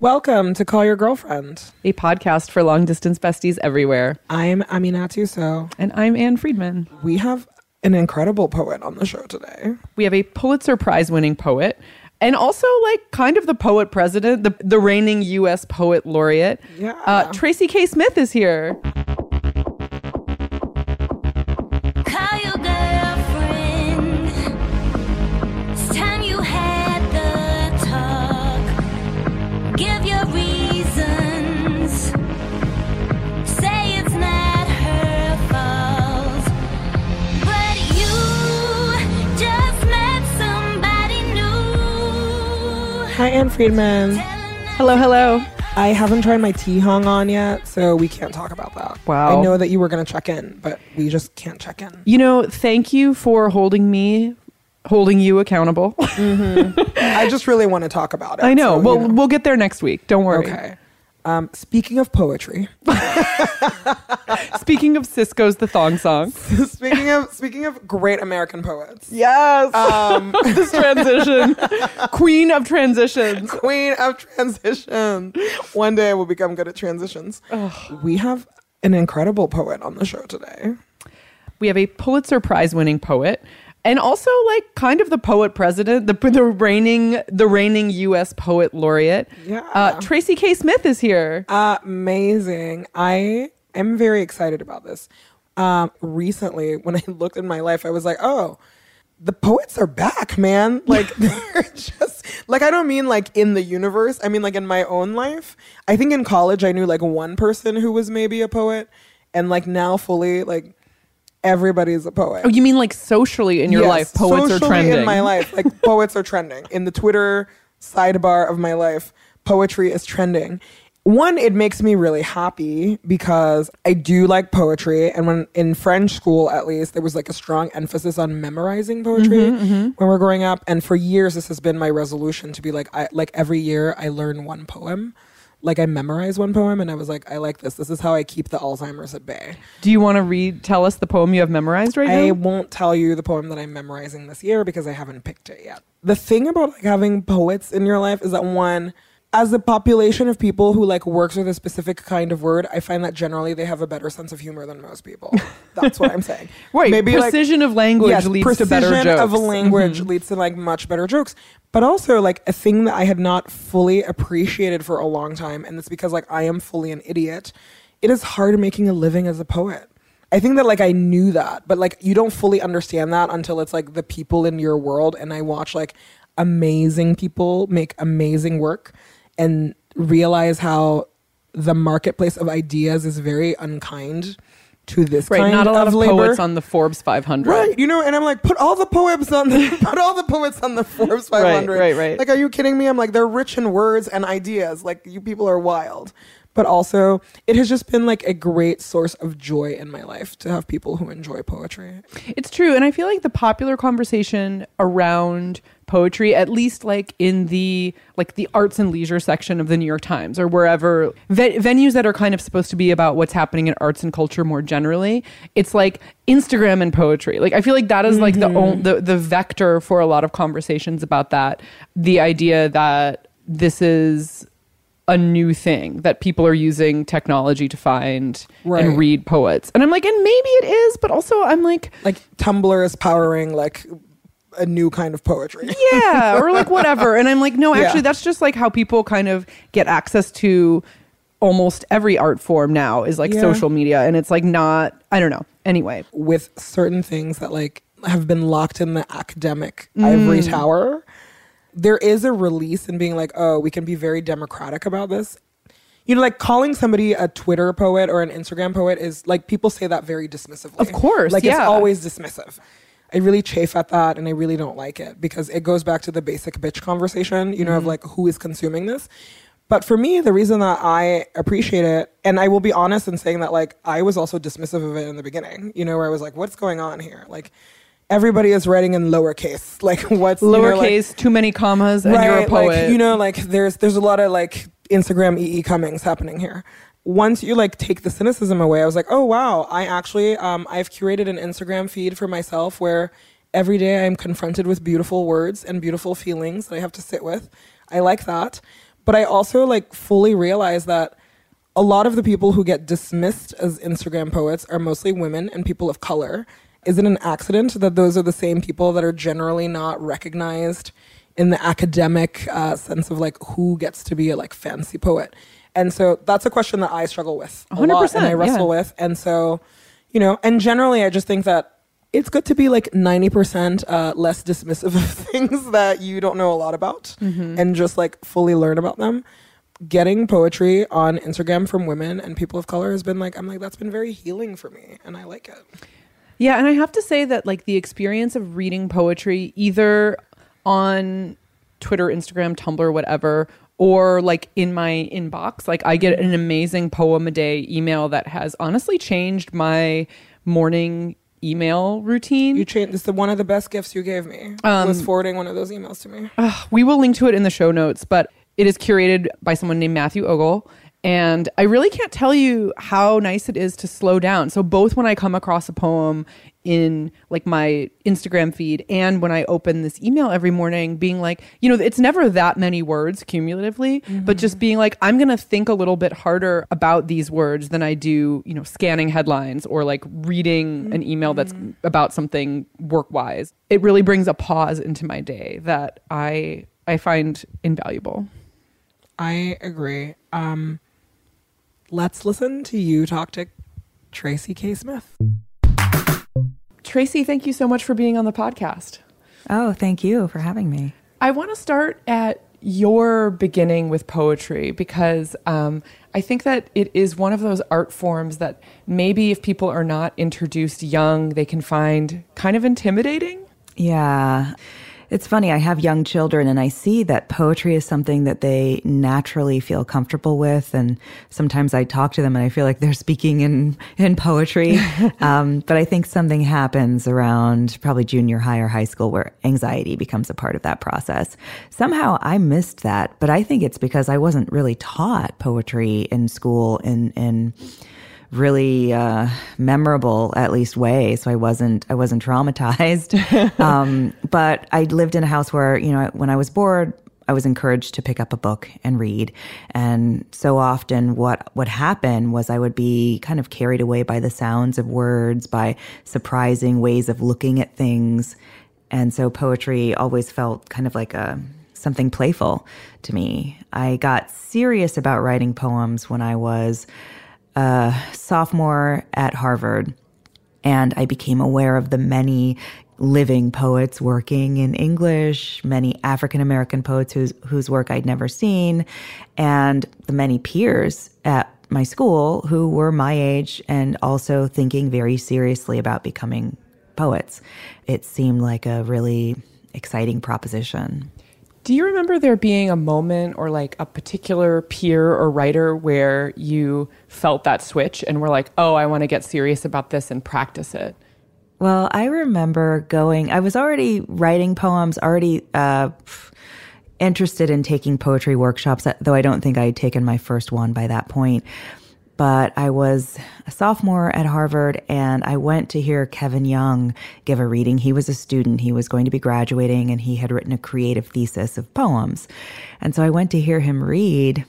Welcome to Call Your Girlfriend. a podcast for long distance besties everywhere. I'm Aminatou Sow. And I'm Ann Friedman. We have an incredible poet on the show today. We have a Pulitzer Prize winning poet and also like kind of the poet president, the, the reigning US poet laureate. Yeah. Uh, Tracy K. Smith is here. Friedman. Hello, hello. I haven't tried my tea hung on yet, so we can't talk about that. Wow. I know that you were going to check in, but we just can't check in. You know, thank you for holding me, holding you accountable. Mm-hmm. I just really want to talk about it. I know. so, well, you know. we'll get there next week. Don't worry. Okay. Um, speaking of poetry, Speaking of Sisqó's The Thong Song. speaking of speaking of great American poets, Yes. um, this transition. Queen of transitions. queen of transition. One day I will become good at transitions. We have an incredible poet on the show today. We have a Pulitzer Prize winning poet and also like kind of the poet president, the, the reigning the reigning US poet laureate. Yeah. Uh, Tracy K. Smith is here. Amazing. I am very excited about this. Um, recently, when I looked in my life, I was like, oh, the poets are back, man. Like, they're just, like, I don't mean like in the universe. I mean, like, in my own life. I think in college, I knew like one person who was maybe a poet. And like now, fully, like, everybody's a poet. Oh, you mean like socially in your Yes, life, poets are trending. in my life. Like poets are trending in the Twitter sidebar of my life. Poetry is trending. One, it makes me really happy because I do like poetry, and when in French school, at least, there was like a strong emphasis on memorizing poetry Mm-hmm, when we're growing up. And for years, this has been my resolution to be like, I like every year I learn one poem. Like I memorize one poem, and I was like, I like this. This is how I keep the Alzheimer's at bay. Do you want to read tell us the poem you have memorized right I now? I won't tell you the poem that I'm memorizing this year because I haven't picked it yet. The thing about like having poets in your life is that one, as a population of people who like works with a specific kind of word, I find that generally they have a better sense of humor than most people. That's what I'm saying. Right, like- precision of language yes, leads to better precision jokes. of language mm-hmm. leads to like much better jokes. But also like a thing that I had not fully appreciated for a long time, and it's because like I am fully an idiot. It is hard making a living as a poet. I think that like I knew that, but like you don't fully understand that until it's like the people in your world and I watch like amazing people make amazing work and realize how the marketplace of ideas is very unkind to this Right, kind not a lot of, labor. poets on the Forbes 500. Right, you know, and I'm like, put all the poets on the put all the poets on the Forbes 500. Right, right, right. Like, are you kidding me? I'm like, they're rich in words and ideas. Like, you people are wild. But also, it has just been like a great source of joy in my life to have people who enjoy poetry. It's true. And I feel like the popular conversation around poetry, at least like in the like the arts and leisure section of the New York Times or wherever ve- venues that are kind of supposed to be about what's happening in arts and culture more generally, it's like Instagram and poetry. Like I feel like that is like the, mm-hmm. on- the the vector for a lot of conversations about that. The idea that this is a new thing that people are using technology to find Right. and read poets. And I'm like, and maybe it is, but also I'm like, Like, Tumblr is powering like a new kind of poetry. yeah, or like whatever. And I'm like, no, Yeah. actually, that's just like how people kind of get access to almost every art form now is like Yeah. social media. And it's like not, I don't know. Anyway, with certain things that like have been locked in the academic mm. ivory tower there is a release in being like oh we can be very democratic about this you know like calling somebody a twitter poet or an instagram poet is like people say that very dismissively Of course, like it's always dismissive i really chafe at that and i really don't like it because it goes back to the basic bitch conversation you know of mm-hmm. like who is consuming this but for me, the reason that I appreciate it, and I will be honest in saying that, like, I was also dismissive of it in the beginning, you know, where I was like, what's going on here? Like, everybody is writing in lowercase. Like, what's, you know, like- lowercase, too many commas, and you're a poet. like, you know, like, there's, there's a lot of, like, Instagram EE Cummings happening here. Once you, like, take the cynicism away, I was like, oh, wow, I actually, um, I've curated an Instagram feed for myself where every day I'm confronted with beautiful words and beautiful feelings that I have to sit with. I like that. But I also like fully realize that a lot of the people who get dismissed as Instagram poets are mostly women and people of color. Is it an accident that those are the same people that are generally not recognized in the academic uh, sense of like who gets to be a like fancy poet? And so that's a question that I struggle with a lot and I wrestle yeah. with. And so, you know, and generally I just think that it's good to be like 90% uh, less dismissive of things that you don't know a lot about and just like fully learn about them. Getting poetry on Instagram from women and people of color has been like, I'm like, that's been very healing for me and I like it. Yeah, and I have to say that like the experience of reading poetry either on Twitter, Instagram, Tumblr, whatever, or like in my inbox, like I get an amazing poem a day email that has honestly changed my morning email routine. You changed, this the one of the best gifts you gave me um, was forwarding one of those emails to me. we will link to it in the show notes, but it is curated by someone named Matthew Ogle. And I really can't tell you how nice it is to slow down. So both when I come across a poem in like my Instagram feed and when I open this email every morning being like, you know, it's never that many words cumulatively, but just being like I'm going to think a little bit harder about these words than I do, you know, scanning headlines or like reading an email that's about something work-wise. It really brings a pause into my day that I I find invaluable. I agree. Um, let's listen to you talk to Tracy K. Smith. Tracy, thank you so much for being on the podcast. Oh, thank you for having me. I want to start at your beginning with poetry because um, I think that it is one of those art forms that maybe if people are not introduced young, they can find kind of intimidating. Yeah. It's funny, I have young children and I see that poetry is something that they naturally feel comfortable with. And sometimes I talk to them and I feel like they're speaking in, in poetry. um, but I think something happens around probably junior high or high school where anxiety becomes a part of that process. Somehow I missed that, but I think it's because I wasn't really taught poetry in school in, in, really uh, memorable at least way. So i wasn't i wasn't traumatized. Um, but i lived in a house where you know when i was bored i was encouraged to pick up a book and read. And so often what would happen was i would be kind of carried away by the sounds of words by surprising ways of looking at things. And so poetry always felt kind of like a something playful to me. I got serious about writing poems when i was a sophomore at Harvard, and I became aware of the many living poets working in English, many African American poets whose, whose work I'd never seen, and the many peers at my school who were my age and also thinking very seriously about becoming poets. It seemed like a really exciting proposition. Do you remember there being a moment or like a particular peer or writer where you felt that switch and were like, oh, I want to get serious about this and practice it? Well, I remember going, I was already writing poems, already uh, interested in taking poetry workshops, though I don't think I had taken my first one by that point. But I was a sophomore at Harvard and I went to hear Kevin Young give a reading. He was a student, he was going to be graduating, and he had written a creative thesis of poems. And so I went to hear him read,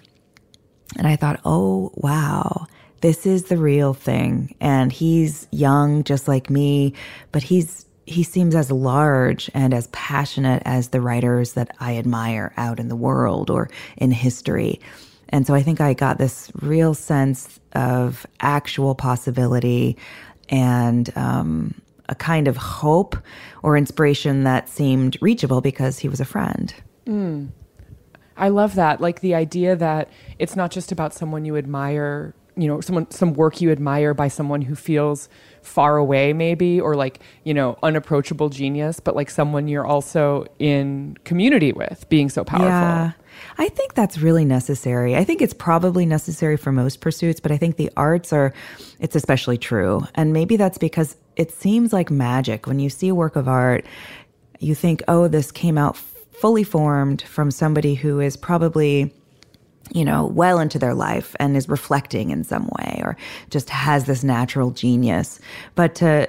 and I thought, oh, wow this is the real thing. And he's young, just like me, but he's he seems as large and as passionate as the writers that I admire out in the world or in history. And so I think I got this real sense of actual possibility and um, a kind of hope or inspiration that seemed reachable because he was a friend. I love that. Like the idea that it's not just about someone you admire, you know, someone some work you admire by someone who feels far away maybe or like, you know, unapproachable genius, but like someone you're also in community with being so powerful. Yeah. I think that's really necessary. I think it's probably necessary for most pursuits, but I think the arts are, it's especially true. And maybe that's because it seems like magic. When you see a work of art, you think, oh, this came out fully formed from somebody who is probably you know, well into their life and is reflecting in some way or just has this natural genius. But to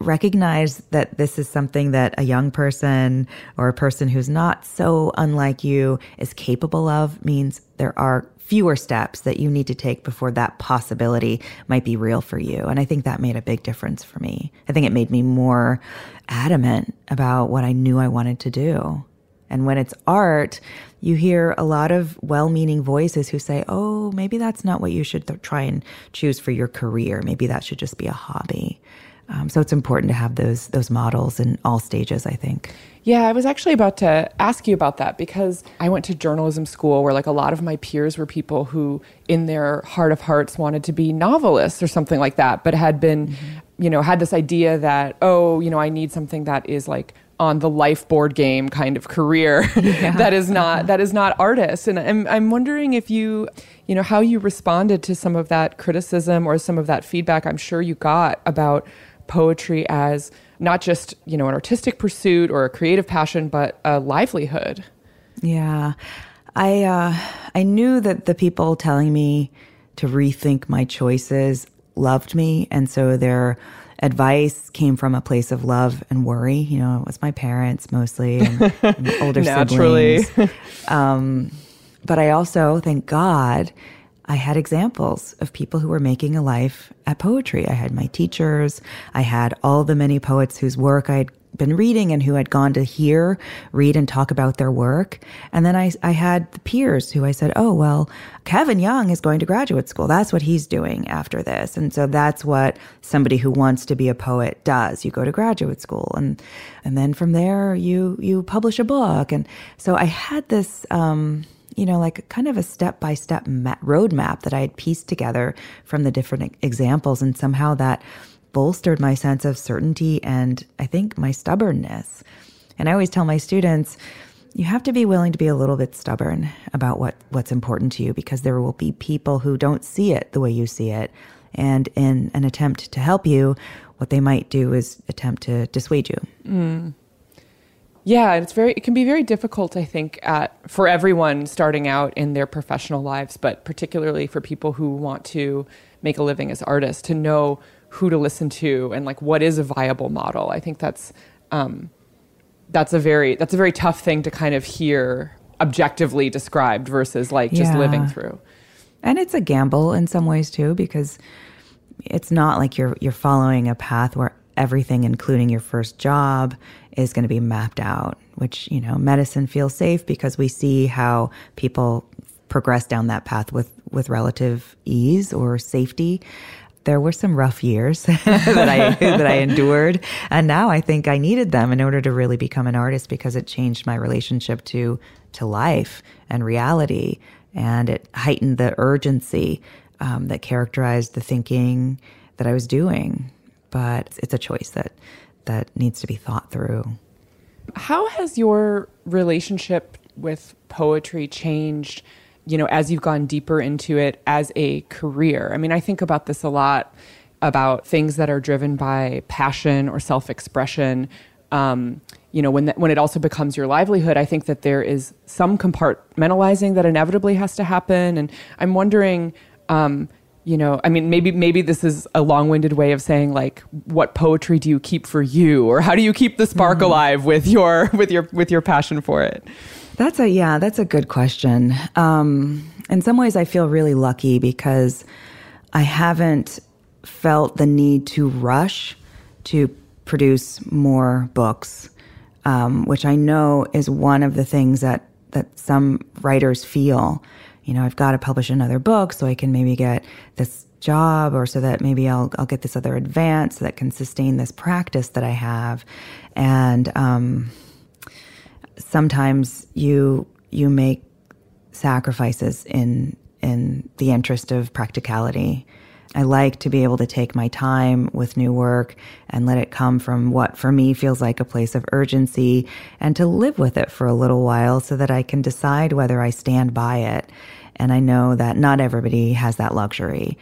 recognize that this is something that a young person or a person who's not so unlike you is capable of means there are fewer steps that you need to take before that possibility might be real for you. And I think that made a big difference for me. I think it made me more adamant about what I knew I wanted to do. And when it's art, you hear a lot of well meaning voices who say, oh, maybe that's not what you should th- try and choose for your career. Maybe that should just be a hobby. Um, so it's important to have those those models in all stages, I think. Yeah, I was actually about to ask you about that because I went to journalism school where like a lot of my peers were people who in their heart of hearts wanted to be novelists or something like that, but had been, you know, had this idea that, oh, you know, I need something that is like on the life board game kind of career that is not that is not artists. And I'm, I'm wondering if you you know how you responded to some of that criticism or some of that feedback i'm sure you got about poetry as not just you know an artistic pursuit or a creative passion but a livelihood. Yeah. I uh, I knew that the people telling me to rethink my choices loved me, and so their advice came from a place of love and worry. You know, it was my parents mostly and, and older Naturally. siblings. Um, but I also, thank God, I had examples of people who were making a life at poetry. I had my teachers. I had all the many poets whose work I'd been reading and who had gone to hear, read, and talk about their work. And then I, I had the peers who I said, oh, well, Kevin Young is going to graduate school. That's what he's doing after this. And so that's what somebody who wants to be a poet does. You go to graduate school and, and then from there you, you publish a book. And so I had this, um, you know, like kind of a step by step roadmap that I had pieced together from the different examples. And somehow that bolstered my sense of certainty and I think my stubbornness. And I always tell my students, you have to be willing to be a little bit stubborn about what, what's important to you because there will be people who don't see it the way you see it. And in an attempt to help you, what they might do is attempt to dissuade you. Mm. Yeah, it's very it can be very difficult I think at for everyone starting out in their professional lives, but particularly for people who want to make a living as artists to know who to listen to and like what is a viable model. I think that's um, that's a very that's a very tough thing to kind of hear objectively described versus like just Yeah. living through. And it's a gamble in some ways too, because it's not like you're you're following a path where everything, including your first job, is going to be mapped out. Which you know, medicine feels safe because we see how people progress down that path with with relative ease or safety. There were some rough years that I that I endured, and now I think I needed them in order to really become an artist because it changed my relationship to to life and reality, and it heightened the urgency um, that characterized the thinking that I was doing. But it's a choice that that needs to be thought through. How has your relationship with poetry changed, you know, as you've gone deeper into it as a career? I mean, I think about this a lot about things that are driven by passion or self-expression. Um, you know, when that, when it also becomes your livelihood, I think that there is some compartmentalizing that inevitably has to happen. And I'm wondering, um, you know, I mean, maybe maybe this is a long-winded way of saying like, what poetry do you keep for you, or how do you keep the spark alive with your with your with your passion for it? That's a yeah, that's a good question. Um, in some ways, I feel really lucky because I haven't felt the need to rush to produce more books, um, which I know is one of the things that that some writers feel. You know, I've got to publish another book so I can maybe get this job, or so that maybe I'll I'll get this other advance that can sustain this practice that I have, and. Um, sometimes you you make sacrifices in in the interest of practicality. I like to be able to take my time with new work and let it come from what for me feels like a place of urgency and to live with it for a little while so that I can decide whether I stand by it. And I know that not everybody has that luxury.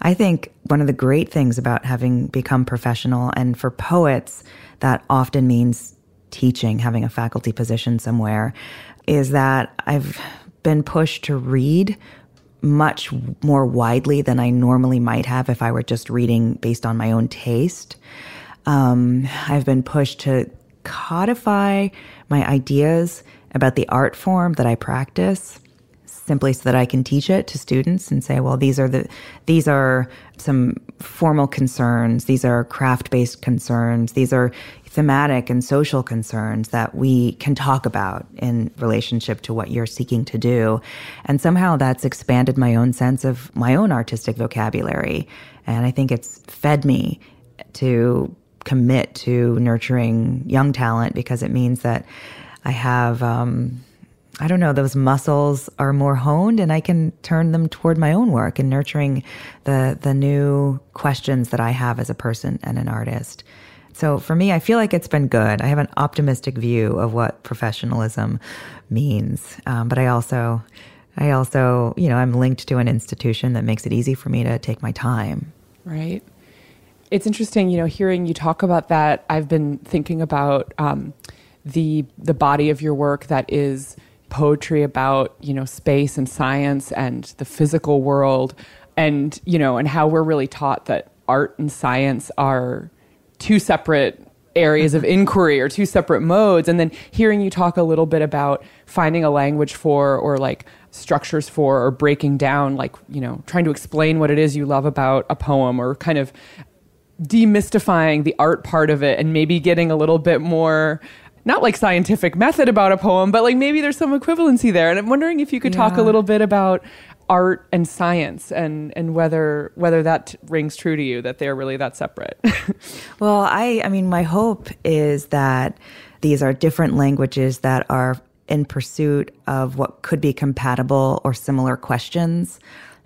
I think one of the great things about having become professional and for poets, that often means teaching, having a faculty position somewhere, is that I've been pushed to read much more widely than I normally might have if I were just reading based on my own taste. Um, I've been pushed to codify my ideas about the art form that I practice simply so that I can teach it to students and say, well, these are the these are some formal concerns, these are craft-based concerns, these are thematic and social concerns that we can talk about in relationship to what you're seeking to do. And somehow that's expanded my own sense of my own artistic vocabulary. And I think it's fed me to commit to nurturing young talent because it means that I have um, I don't know, those muscles are more honed and I can turn them toward my own work and nurturing the the new questions that I have as a person and an artist. So for me, I feel like it's been good. I have an optimistic view of what professionalism means, um, but I also, I also, you know, I'm linked to an institution that makes it easy for me to take my time. Right. It's interesting, you know, hearing you talk about that. I've been thinking about um, the the body of your work that is poetry about you know space and science and the physical world, and you know, and how we're really taught that art and science are two separate areas of mm-hmm. inquiry or two separate modes and then hearing you talk a little bit about finding a language for or like structures for or breaking down like you know trying to explain what it is you love about a poem or kind of demystifying the art part of it and maybe getting a little bit more not like scientific method about a poem but like maybe there's some equivalency there. And i'm wondering if you could talk a little bit about art and science and and whether whether that rings true to you that they're really that separate Well, I, I mean, my hope is that these are different languages that are in pursuit of what could be compatible or similar questions.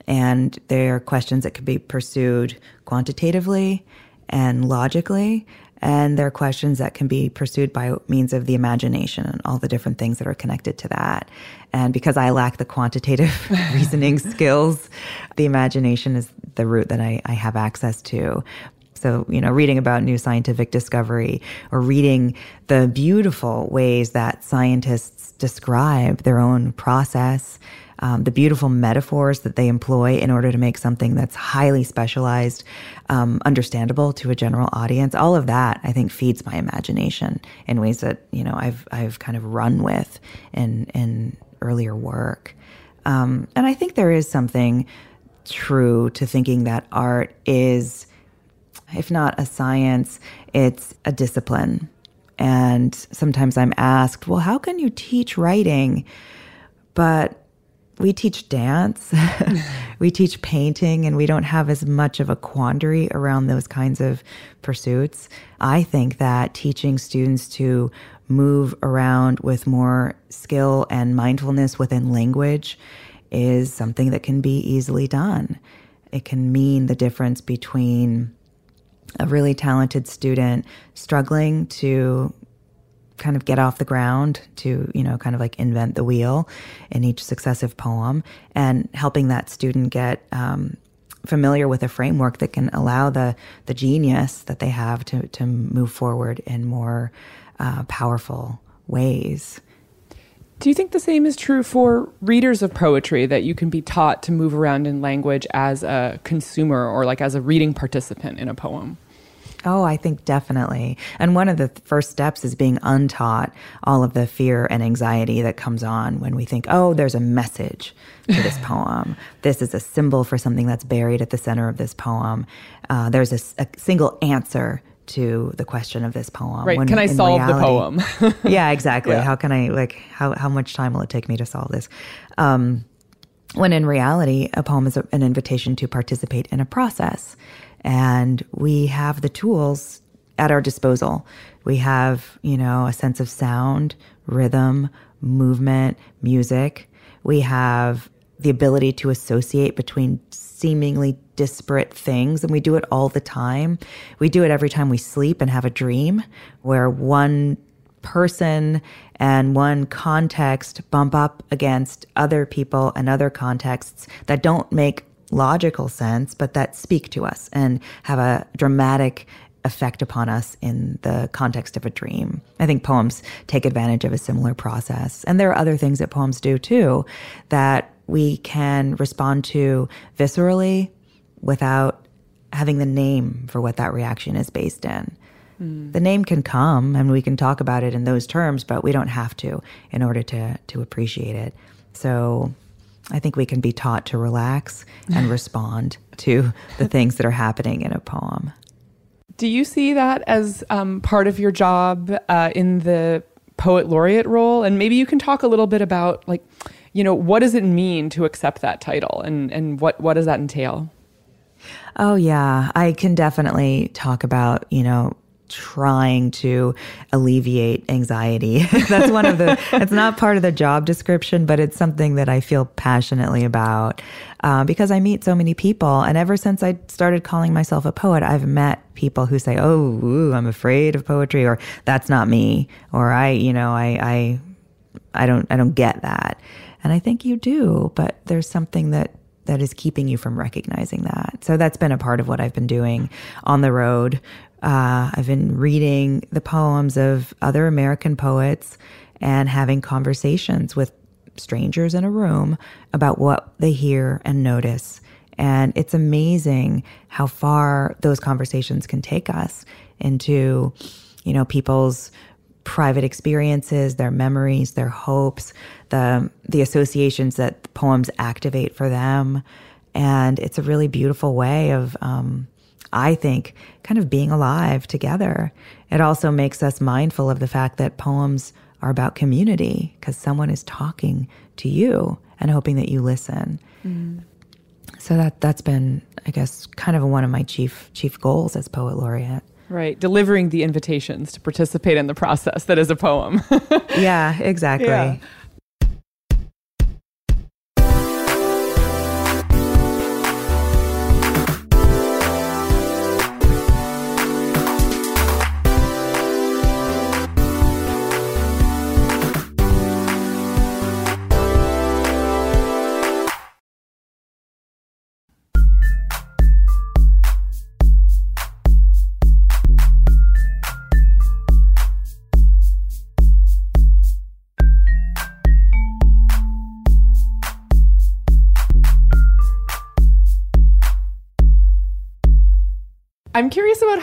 And they're questions that could be pursued quantitatively and logically. And they're questions that can be pursued by means of the imagination and all the different things that are connected to that. And because I lack the quantitative reasoning skills, the imagination is the route that I, I have access to. So, you know, reading about new scientific discovery or reading the beautiful ways that scientists describe their own process, um, the beautiful metaphors that they employ in order to make something that's highly specialized um, understandable to a general audience. All of that, I think, feeds my imagination in ways that you know I've I've kind of run with in in earlier work. Um, and I think there is something true to thinking that art is if not a science, it's a discipline. And sometimes I'm asked, well, how can you teach writing? But we teach dance, we teach painting, and we don't have as much of a quandary around those kinds of pursuits. I think that teaching students to move around with more skill and mindfulness within language is something that can be easily done. It can mean the difference between a really talented student struggling to kind of get off the ground to you know kind of like invent the wheel in each successive poem and helping that student get um, familiar with a framework that can allow the the genius that they have to to move forward in more uh, powerful ways Do you think the same is true for readers of poetry that you can be taught to move around in language as a consumer or like as a reading participant in a poem? Oh, I think definitely. And one of the first steps is being untaught all of the fear and anxiety that comes on when we think, oh, there's a message to this poem. This is a symbol for something that's buried at the center of this poem. Uh, there's a single answer to the question of this poem. Right. When Can I solve the poem? yeah, exactly. Yeah. How can I like how how much time will it take me to solve this? Um, when in reality, a poem is a, an invitation to participate in a process, and we have the tools at our disposal. We have, you know, a sense of sound, rhythm, movement, music. We have the ability to associate between seemingly disparate things, and we do it all the time. We do it every time we sleep and have a dream, where one person and one context bump up against other people and other contexts that don't make logical sense, but that speak to us and have a dramatic effect upon us in the context of a dream. I think poems take advantage of a similar process. And there are other things that poems do too that we can respond to viscerally without having the name for what that reaction is based in. The name can come and we can talk about it in those terms, but we don't have to in order to to appreciate it. So I think we can be taught to relax and respond to the things that are happening in a poem. Do you see that as um, part of your job uh, in the poet laureate role? And maybe you can talk a little bit about, like, you know, what does it mean to accept that title, and and what what does that entail? Oh yeah, I can definitely talk about, you know, trying to alleviate anxiety. That's one of the it's not part of the job description, but it's something that I feel passionately about. Uh, because I meet so many people, and ever since I started calling myself a poet, I've met people who say, "Oh, ooh, I'm afraid of poetry," or "That's not me," or "I, you know, I, I, I don't, I don't get that." And I think you do, but there's something that that is keeping you from recognizing that. So that's been a part of what I've been doing on the road. Uh, I've been reading the poems of other American poets and having conversations with strangers in a room about what they hear and notice. And it's amazing how far those conversations can take us into, you know, people's private experiences, their memories, their hopes, the the associations that the poems activate for them, and it's a really beautiful way of, um, I think, kind of being alive together. It also makes us mindful of the fact that poems are about community because someone is talking to you and hoping that you listen. So that that's been, I guess, kind of one of my chief chief goals as poet laureate. Right, delivering the invitations to participate in the process that is a poem. Yeah, exactly. Yeah.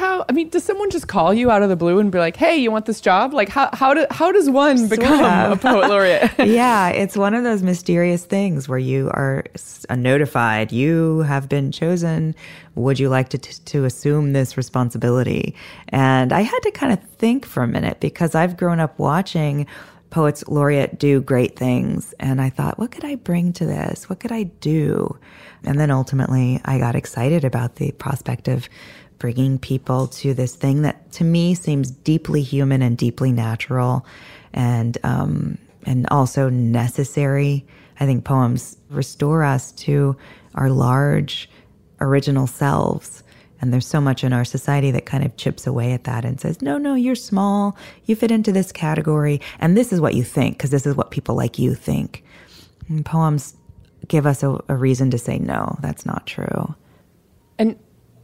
How. I mean, does someone just call you out of the blue and be like, "Hey, you want this job?" Like, how how do, how does one become a poet laureate? yeah, it's one of those mysterious things where you are uh, notified you have been chosen. Would you like to t- to assume this responsibility? And I had to kind of think for a minute because I've grown up watching poets laureate do great things, and I thought, what could I bring to this? What could I do? And then ultimately, I got excited about the prospect of bringing people to this thing that to me seems deeply human and deeply natural and um, and also necessary. I think poems restore us to our large original selves. And there's so much in our society that kind of chips away at that and says, no, no, you're small. You fit into this category. And this is what you think, because this is what people like you think. And poems give us a, a reason to say, no, that's not true.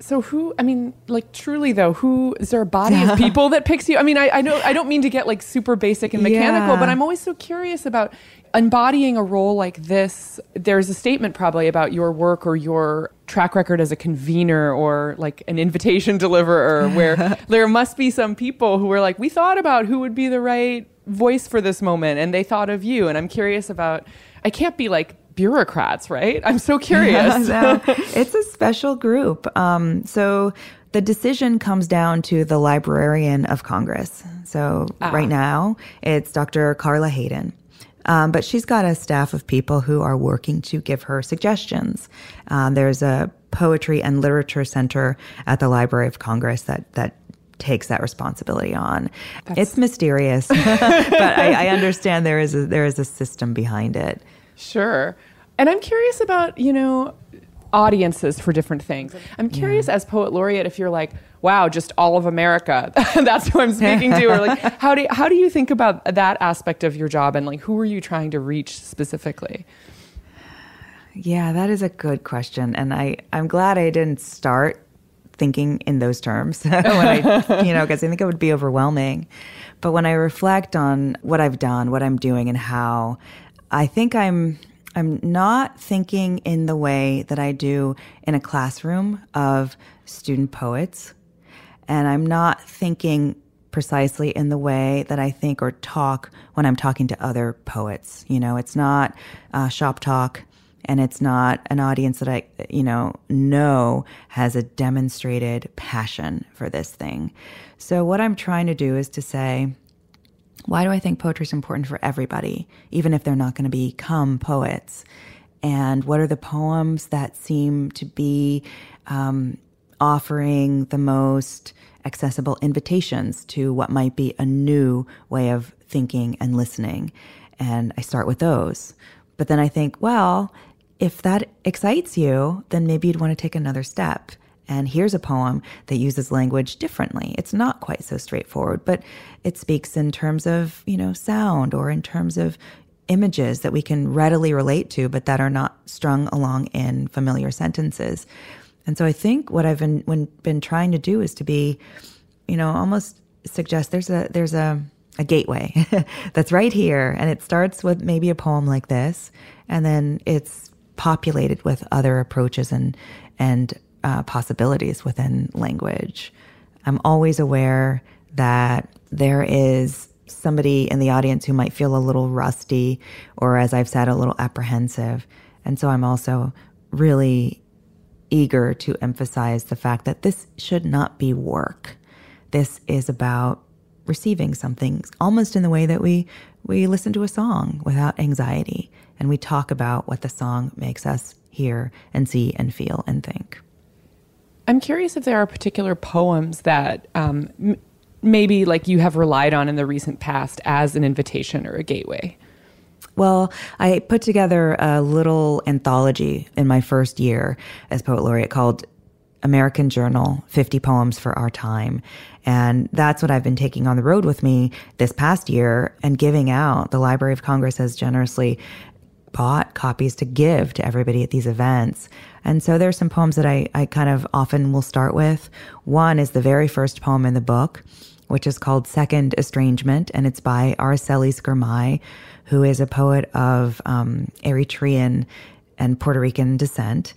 So who I mean, like truly though, who is there a body of people that picks you? I mean, I, I don't I don't mean to get like super basic and mechanical, Yeah. but I'm always so curious about embodying a role like this. There's a statement probably about your work or your track record as a convener or like an invitation deliverer where there must be some people who were like, we thought about who would be the right voice for this moment and they thought of you. And I'm curious about I can't be like bureaucrats, right? I'm so curious. No, it's a special group. Um, so the decision comes down to the Librarian of Congress. So right now, it's Dr. Carla Hayden. Um, but she's got a staff of people who are working to give her suggestions. Um, there's a poetry and literature center at the Library of Congress that that takes that responsibility on. it's mysterious, but I, I understand there is a, there is a system behind it. Sure. And I'm curious about, you know, audiences for different things. I'm curious as poet laureate if you're like, wow, just all of America. That's who I'm speaking to. Or like how do how do you think about that aspect of your job and like who are you trying to reach specifically? Yeah, that is a good question. And I, I'm glad I didn't start thinking in those terms when I, you know, because I think it would be overwhelming. But when I reflect on what I've done, what I'm doing, and how, I think I'm, I'm not thinking in the way that I do in a classroom of student poets. and I'm not thinking precisely in the way that I think or talk when I'm talking to other poets. You know, it's not uh, shop talk and it's not an audience that I, you know, know has a demonstrated passion for this thing. So what I'm trying to do is to say, why do I think poetry is important for everybody, even if they're not going to become poets? And what are the poems that seem to be um, offering the most accessible invitations to what might be a new way of thinking and listening? And I start with those. But then I think, well, if that excites you, then maybe you'd want to take another step. And here's a poem that uses language differently. It's not quite so straightforward, but it speaks in terms of, you know, sound or in terms of images that we can readily relate to, but that are not strung along in familiar sentences. And so I think what I've been when, been trying to do is to be, you know, almost suggest there's a there's a a gateway that's right here, and it starts with maybe a poem like this, and then it's populated with other approaches and and uh, possibilities within language. I'm always aware that there is somebody in the audience who might feel a little rusty, or as I've said, a little apprehensive, and so I'm also really eager to emphasize the fact that this should not be work. This is about receiving something almost in the way that we we listen to a song without anxiety and we talk about what the song makes us hear and see and feel and think. I'm curious if there are particular poems that um, m- maybe like you have relied on in the recent past as an invitation or a gateway. Well, I put together a little anthology in my first year as poet laureate called American Journal 50 Poems for Our Time. And that's what I've been taking on the road with me this past year and giving out. The Library of Congress has generously bought copies to give to everybody at these events. And so there's some poems that I, I kind of often will start with. One is the very first poem in the book, which is called Second Estrangement, and it's by Aracelis Girmay, who is a poet of um, Eritrean and Puerto Rican descent.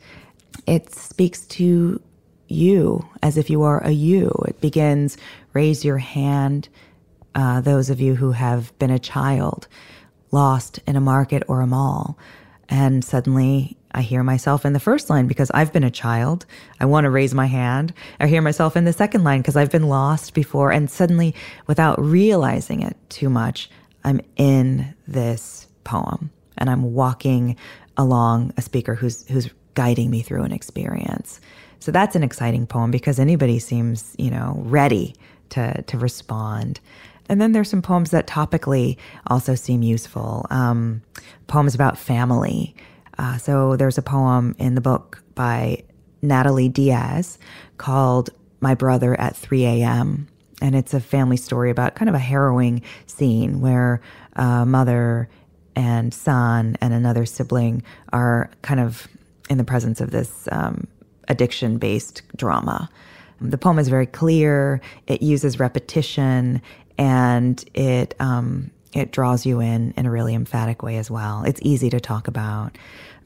It speaks to you as if you are a you. It begins, raise your hand, uh, those of you who have been a child lost in a market or a mall. And suddenly I hear myself in the first line because I've been a child. I want to raise my hand. I hear myself in the second line because I've been lost before. And suddenly, without realizing it too much, I'm in this poem and I'm walking along a speaker who's, who's guiding me through an experience. So that's an exciting poem because anybody seems, you know, ready to, to respond. And then there's some poems that topically also seem useful. Um, poems about family. Uh, so there's a poem in the book by Natalie Diaz called My Brother at 3 a.m. And it's a family story about kind of a harrowing scene where a mother and son and another sibling are kind of in the presence of this um, addiction based drama. The poem is very clear. It uses repetition and it um, it draws you in in a really emphatic way as well. It's easy to talk about.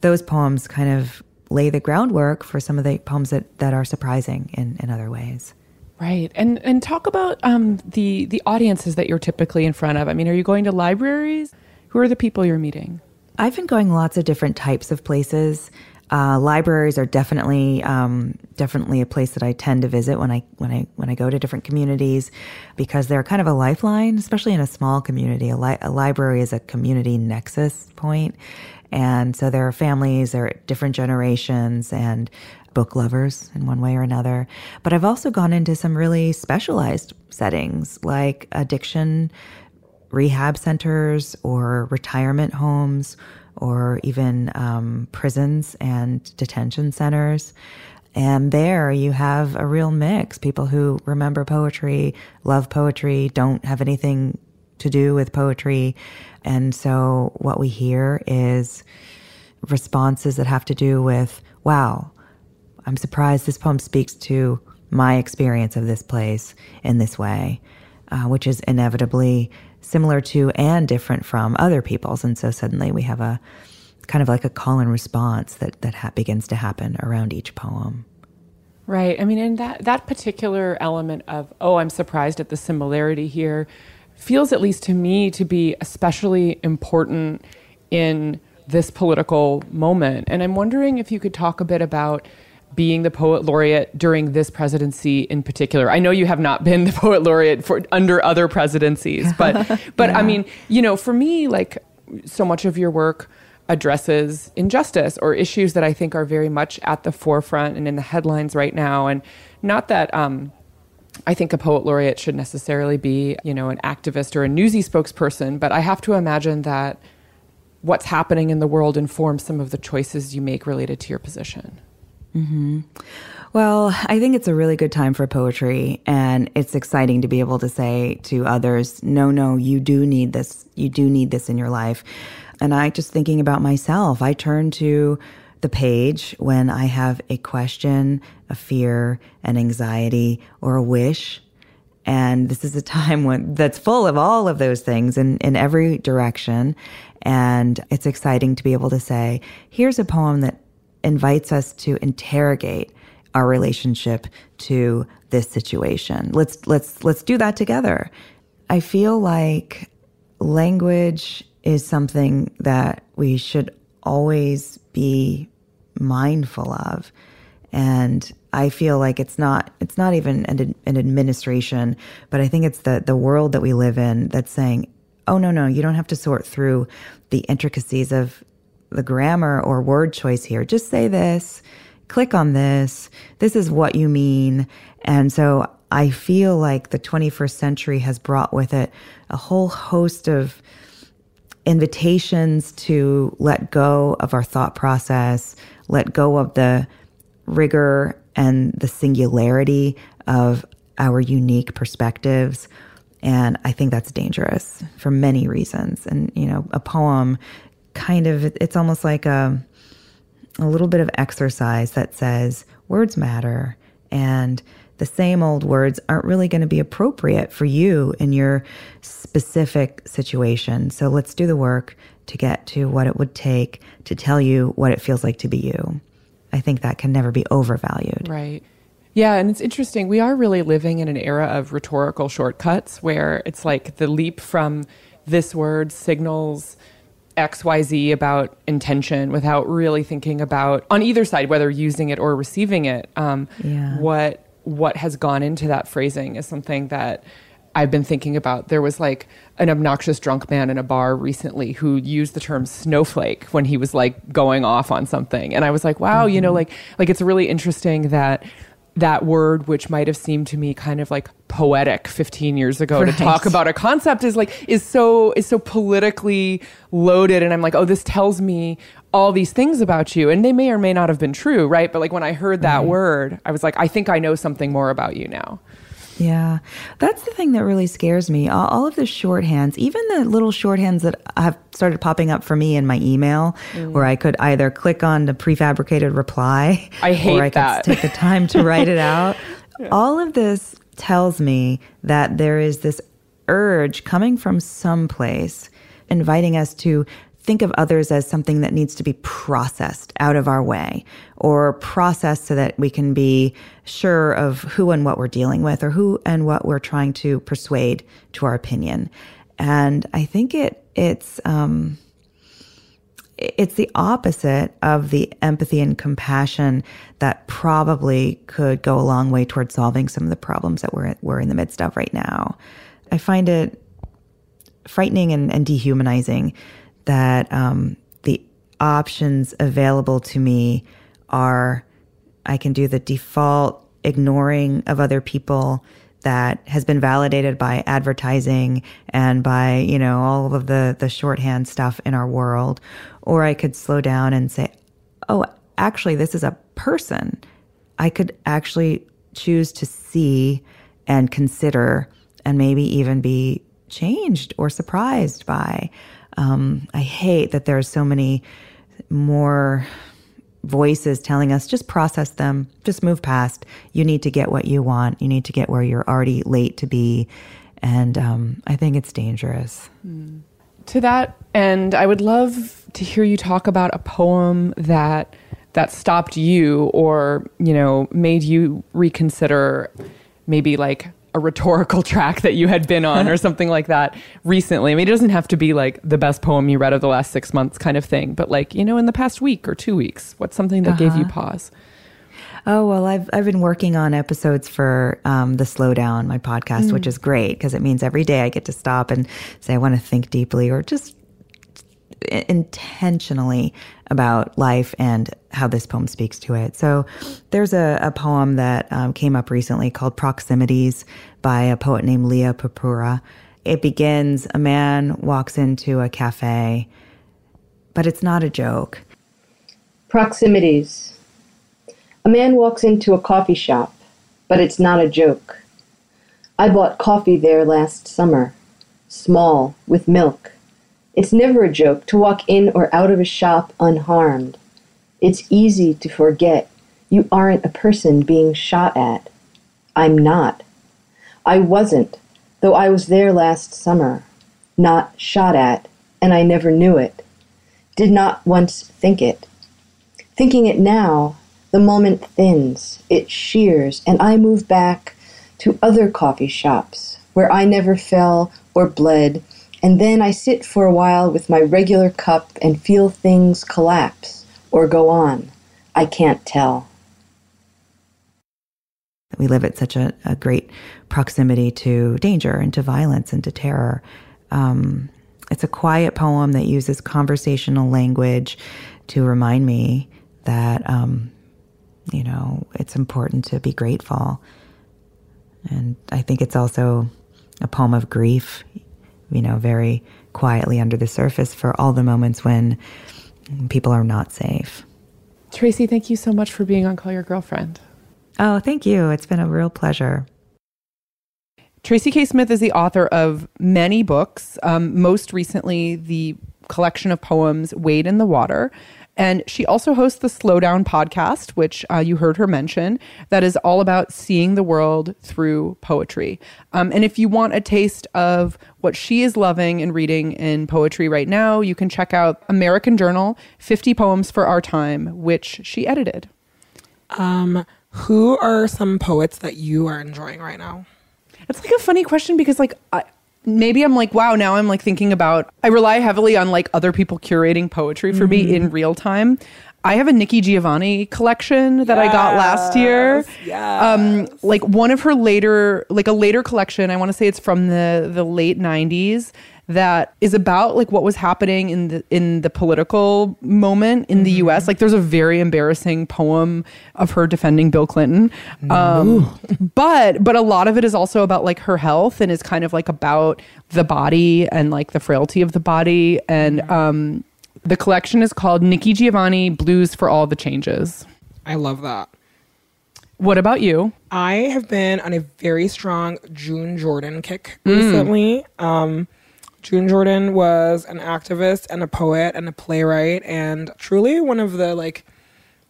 Those poems kind of lay the groundwork for some of the poems that, that are surprising in, in other ways. Right, and and talk about um, the the audiences that you're typically in front of. I mean, are you going to libraries? Who are the people you're meeting? I've been going lots of different types of places. Uh, libraries are definitely um, definitely a place that I tend to visit when I when I when I go to different communities because they're kind of a lifeline, especially in a small community. A, li- a library is a community nexus point, and so there are families, there are different generations, and book lovers in one way or another. But I've also gone into some really specialized settings like addiction rehab centers or retirement homes or even um, prisons and detention centers. And there you have a real mix people who remember poetry, love poetry, don't have anything to do with poetry. And so what we hear is responses that have to do with, wow, I'm surprised this poem speaks to my experience of this place in this way, uh, which is inevitably similar to and different from other people's. And so suddenly we have a kind of like a call and response that, that ha- begins to happen around each poem. Right. I mean, and that that particular element of oh, I'm surprised at the similarity here feels at least to me to be especially important in this political moment. And I'm wondering if you could talk a bit about being the poet laureate during this presidency in particular. I know you have not been the poet laureate for under other presidencies, but but I mean, you know, for me like so much of your work addresses injustice or issues that I think are very much at the forefront and in the headlines right now. And not that um, I think a poet laureate should necessarily be, you know, an activist or a newsy spokesperson, but I have to imagine that what's happening in the world informs some of the choices you make related to your position. Mm-hmm. Well, I think it's a really good time for poetry, and it's exciting to be able to say to others, no, no, you do need this. You do need this in your life. And I just thinking about myself, I turn to the page when I have a question, a fear, an anxiety, or a wish. And this is a time when that's full of all of those things in, in every direction. And it's exciting to be able to say, here's a poem that invites us to interrogate our relationship to this situation. Let's let's let's do that together. I feel like language is something that we should always be mindful of. And I feel like it's not it's not even an, an administration, but I think it's the the world that we live in that's saying, "Oh no, no, you don't have to sort through the intricacies of the grammar or word choice here. Just say this, click on this. This is what you mean." And so I feel like the 21st century has brought with it a whole host of invitations to let go of our thought process, let go of the rigor and the singularity of our unique perspectives. And I think that's dangerous for many reasons. And, you know, a poem kind of, it's almost like a, a little bit of exercise that says words matter and the same old words aren't really going to be appropriate for you in your specific situation. So let's do the work to get to what it would take to tell you what it feels like to be you. I think that can never be overvalued. Right. Yeah, and it's interesting. We are really living in an era of rhetorical shortcuts where it's like the leap from this word signals XYZ about intention without really thinking about, on either side, whether using it or receiving it, um, Yeah. what what has gone into that phrasing is something that I've been thinking about. There was like an obnoxious drunk man in a bar recently who used the term snowflake when he was like going off on something. And I was like, wow, you know, like like it's really interesting that that word which might have seemed to me kind of like poetic 15 years ago to talk about a concept is like is so is so politically loaded and I'm like, "Oh, this tells me all these things about you." And they may or may not have been true, right? But like when I heard that word, I was like, "I think I know something more about you now." Yeah, that's the thing that really scares me. All, of the shorthands, even the little shorthands that have started popping up for me in my email, mm. where I could either click on the prefabricated reply, I hate or I that. could take the time to write it out. All of this tells me that there is this urge coming from someplace, inviting us to think of others as something that needs to be processed out of our way or processed so that we can be sure of who and what we're dealing with or who and what we're trying to persuade to our opinion. And I think it it's um it's the opposite of the empathy and compassion that probably could go a long way towards solving some of the problems that we're we're in the midst of right now. I find it frightening and, and dehumanizing that um, the options available to me are I can do the default ignoring of other people that has been validated by advertising and by you know all of the the shorthand stuff in our world or I could slow down and say oh actually this is a person I could actually choose to see and consider and maybe even be changed or surprised by. Um, I hate that there are so many more voices telling us just process them, just move past. You need to get what you want. You need to get where you're already late to be. And um, I think it's dangerous. To that end, I would love to hear you talk about a poem that that stopped you or, you know, made you reconsider maybe like a rhetorical track that you had been on or something like that recently. I mean, it doesn't have to be like the best poem you read of the last six months kind of thing, but like, you know, in the past week or two weeks, what's something that gave you pause? Oh well, I've I've been working on episodes for um, the Slowdown, my podcast, which is great because it means every day I get to stop and say I want to think deeply or just intentionally about life and how this poem speaks to it. So there's a, a poem that um, came up recently called Proximities by a poet named Lia Purpura. It begins a man walks into a cafe, but it's not a joke. Proximities. A man walks into a coffee shop, but it's not a joke. I bought coffee there last summer, small, with milk. It's never a joke to walk in or out of a shop unharmed. It's easy to forget you aren't a person being shot at. I'm not. I wasn't, though I was there last summer. Not shot at, and I never knew it. Did not once think it. Thinking it now, the moment thins, it shears, and I move back to other coffee shops where I never fell or bled, and then I sit for a while with my regular cup and feel things collapse or go on. I can't tell. we live at such a, a great proximity to danger and to violence and to terror. Um, it's a quiet poem that uses conversational language to remind me that, um, you know, it's important to be grateful. And I think it's also a poem of grief, you know, very quietly under the surface for all the moments when people are not safe. Tracy, thank you so much for being on Call Your Girlfriend. Oh, thank you. It's been a real pleasure. Tracy K. Smith is the author of many books, um, most recently, the collection of poems Wade in the Water. And she also hosts the Slowdown podcast, which uh, you heard her mention, that is all about seeing the world through poetry. Um, and if you want a taste of what she is loving and reading in poetry right now, you can check out American Journal 50 Poems for Our Time, which she edited. Um, who are some poets that you are enjoying right now? It's like a funny question because like I, maybe I'm like wow now I'm like thinking about I rely heavily on like other people curating poetry for me in real time. I have a Nikki Giovanni collection that I got last year. Yes, Um like one of her later like a later collection, I want to say it's from the the late 90s that is about like what was happening in the in the political moment in the US. Like there's a very embarrassing poem of her defending Bill Clinton. Um but but a lot of it is also about like her health and is kind of like about the body and like the frailty of the body and um the collection is called Nikki Giovanni Blues for All the Changes. I love that. What about you? I have been on a very strong June Jordan kick recently. Um, June Jordan was an activist and a poet and a playwright and truly one of the like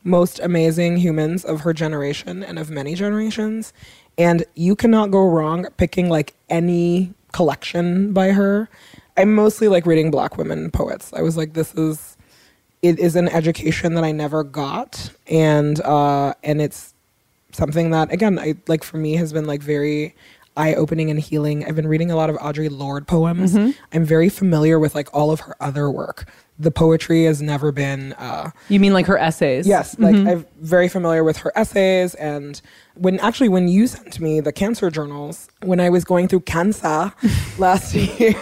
most amazing humans of her generation and of many generations. And you cannot go wrong picking like any collection by her. I'm mostly like reading black women poets. I was like, this is it is an education that I never got, and uh, and it's something that again, I like for me has been like very eye opening and healing. I've been reading a lot of Audre Lorde poems. Mm-hmm. I'm very familiar with like all of her other work. The poetry has never been. Uh, You mean like her essays? Yes, like I'm very familiar with her essays and when actually when you sent me the cancer journals when I was going through cancer last year,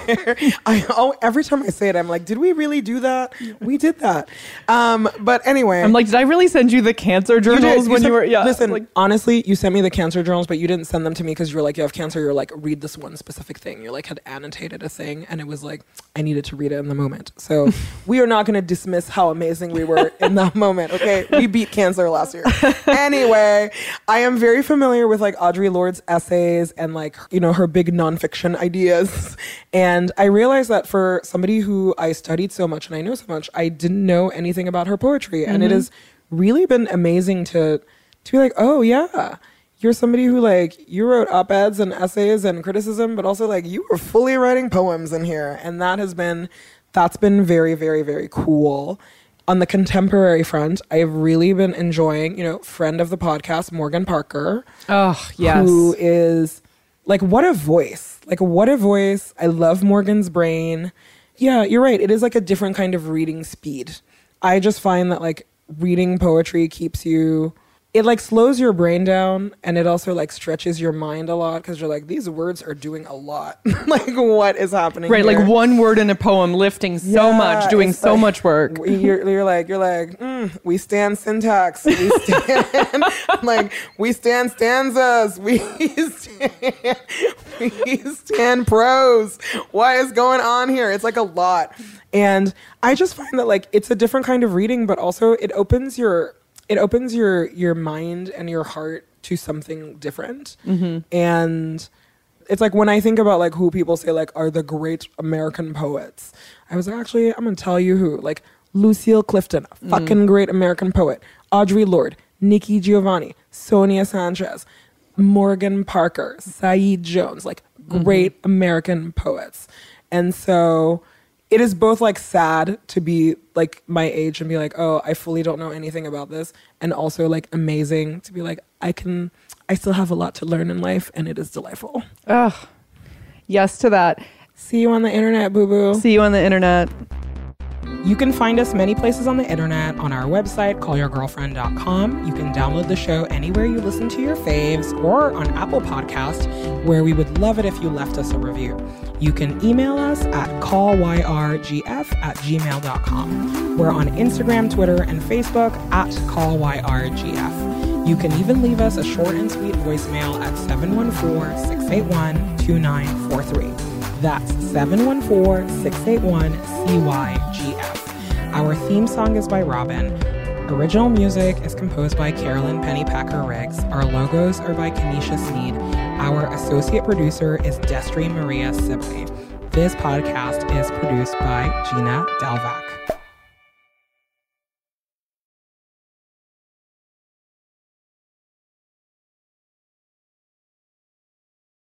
I oh, every time I say it, I'm like, did we really do that? We did that. Um, but anyway, I'm like, did I really send you the cancer you did. journals when sent- you were? Yeah. Listen, like, honestly, you sent me the cancer journals, but you didn't send them to me because you were like, you have cancer. You're like, read this one specific thing. You like had annotated a thing, and it was like, I needed to read it in the moment. So we are not going to dismiss how amazing we were in that moment. Okay, we beat cancer last year. anyway, I am very familiar with like Audre Lorde's essays and like you know her big nonfiction ideas, and I realized that for somebody who I studied so much and I know so much, I didn't know anything about her poetry, and it mm-hmm. has really been amazing to to be like, oh yeah, you're somebody who like you wrote op-eds and essays and criticism, but also like you were fully writing poems in here, and that has been that's been very very very cool. On the contemporary front, I've really been enjoying, you know, friend of the podcast, Morgan Parker Oh, yes. who is like what a voice. Like what a voice. I love morgan's brain. Yeah you're right. It is like a different kind of reading speed. I just find that like reading poetry keeps you it like slows your brain down and it also like stretches your mind a lot because you're like these words are doing a lot like what is happening Right, here? like one word in a poem lifting so Yeah, much, doing so like- much work. You're, you're like you're like mm, we stand syntax. We stand like we stand stanzas. We stand we stand prose. What is going on here? It's like a lot, and I just find that like it's a different kind of reading, but also it opens your it opens your your mind and your heart to something different, mm-hmm. and it's like when I think about like who people say like are the great American poets, I was like, actually, I'm gonna tell you who. Like Lucille Clifton, a mm. fucking great American poet. Audre Lorde, Nikki Giovanni, Sonia Sanchez, Morgan Parker, Saeed Jones, like mm-hmm. great American poets. And so it is both like sad to be like my age and be like, oh, I fully don't know anything about this, and also like amazing to be like, I can, I still have a lot to learn in life, and it is delightful. Ugh. Yes to that. See you on the internet, boo boo. See you on the internet. You can find us many places on the internet on our website, callyourgirlfriend.com. You can download the show anywhere you listen to your faves or on Apple Podcast, where we would love it if you left us a review. You can email us at callyrgf at gmail.com. We're on Instagram, Twitter, and Facebook at callyrgf. You can even leave us a short and sweet voicemail at 714 681 2943. That's 714 681 CYGF. Our theme song is by Robyn. Original music is composed by Carolyn Pennypacker Riggs. Our logos are by Kenesha Sneed. Our associate producer is Destry Maria Sibley. This podcast is produced by Gina Delvac.